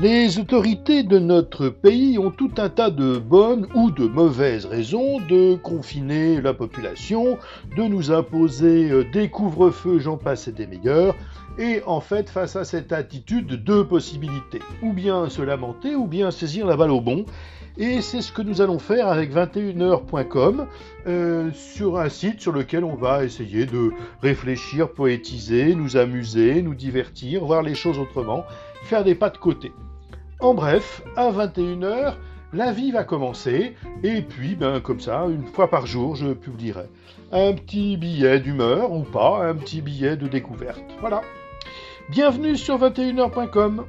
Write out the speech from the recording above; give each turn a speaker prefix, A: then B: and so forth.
A: Les autorités de notre pays ont tout un tas de bonnes ou de mauvaises raisons de confiner la population, de nous imposer euh, des couvre-feux, j'en passe et des meilleurs. Et en fait, face à cette attitude, deux possibilités. Ou bien se lamenter, ou bien saisir la balle au bon. Et c'est ce que nous allons faire avec 21h.com euh, sur un site sur lequel on va essayer de réfléchir, poétiser, nous amuser, nous divertir, voir les choses autrement, faire des pas de côté. En bref, à 21h, la vie va commencer, et puis, ben, comme ça, une fois par jour, je publierai un petit billet d'humeur ou pas, un petit billet de découverte. Voilà. Bienvenue sur 21h.com.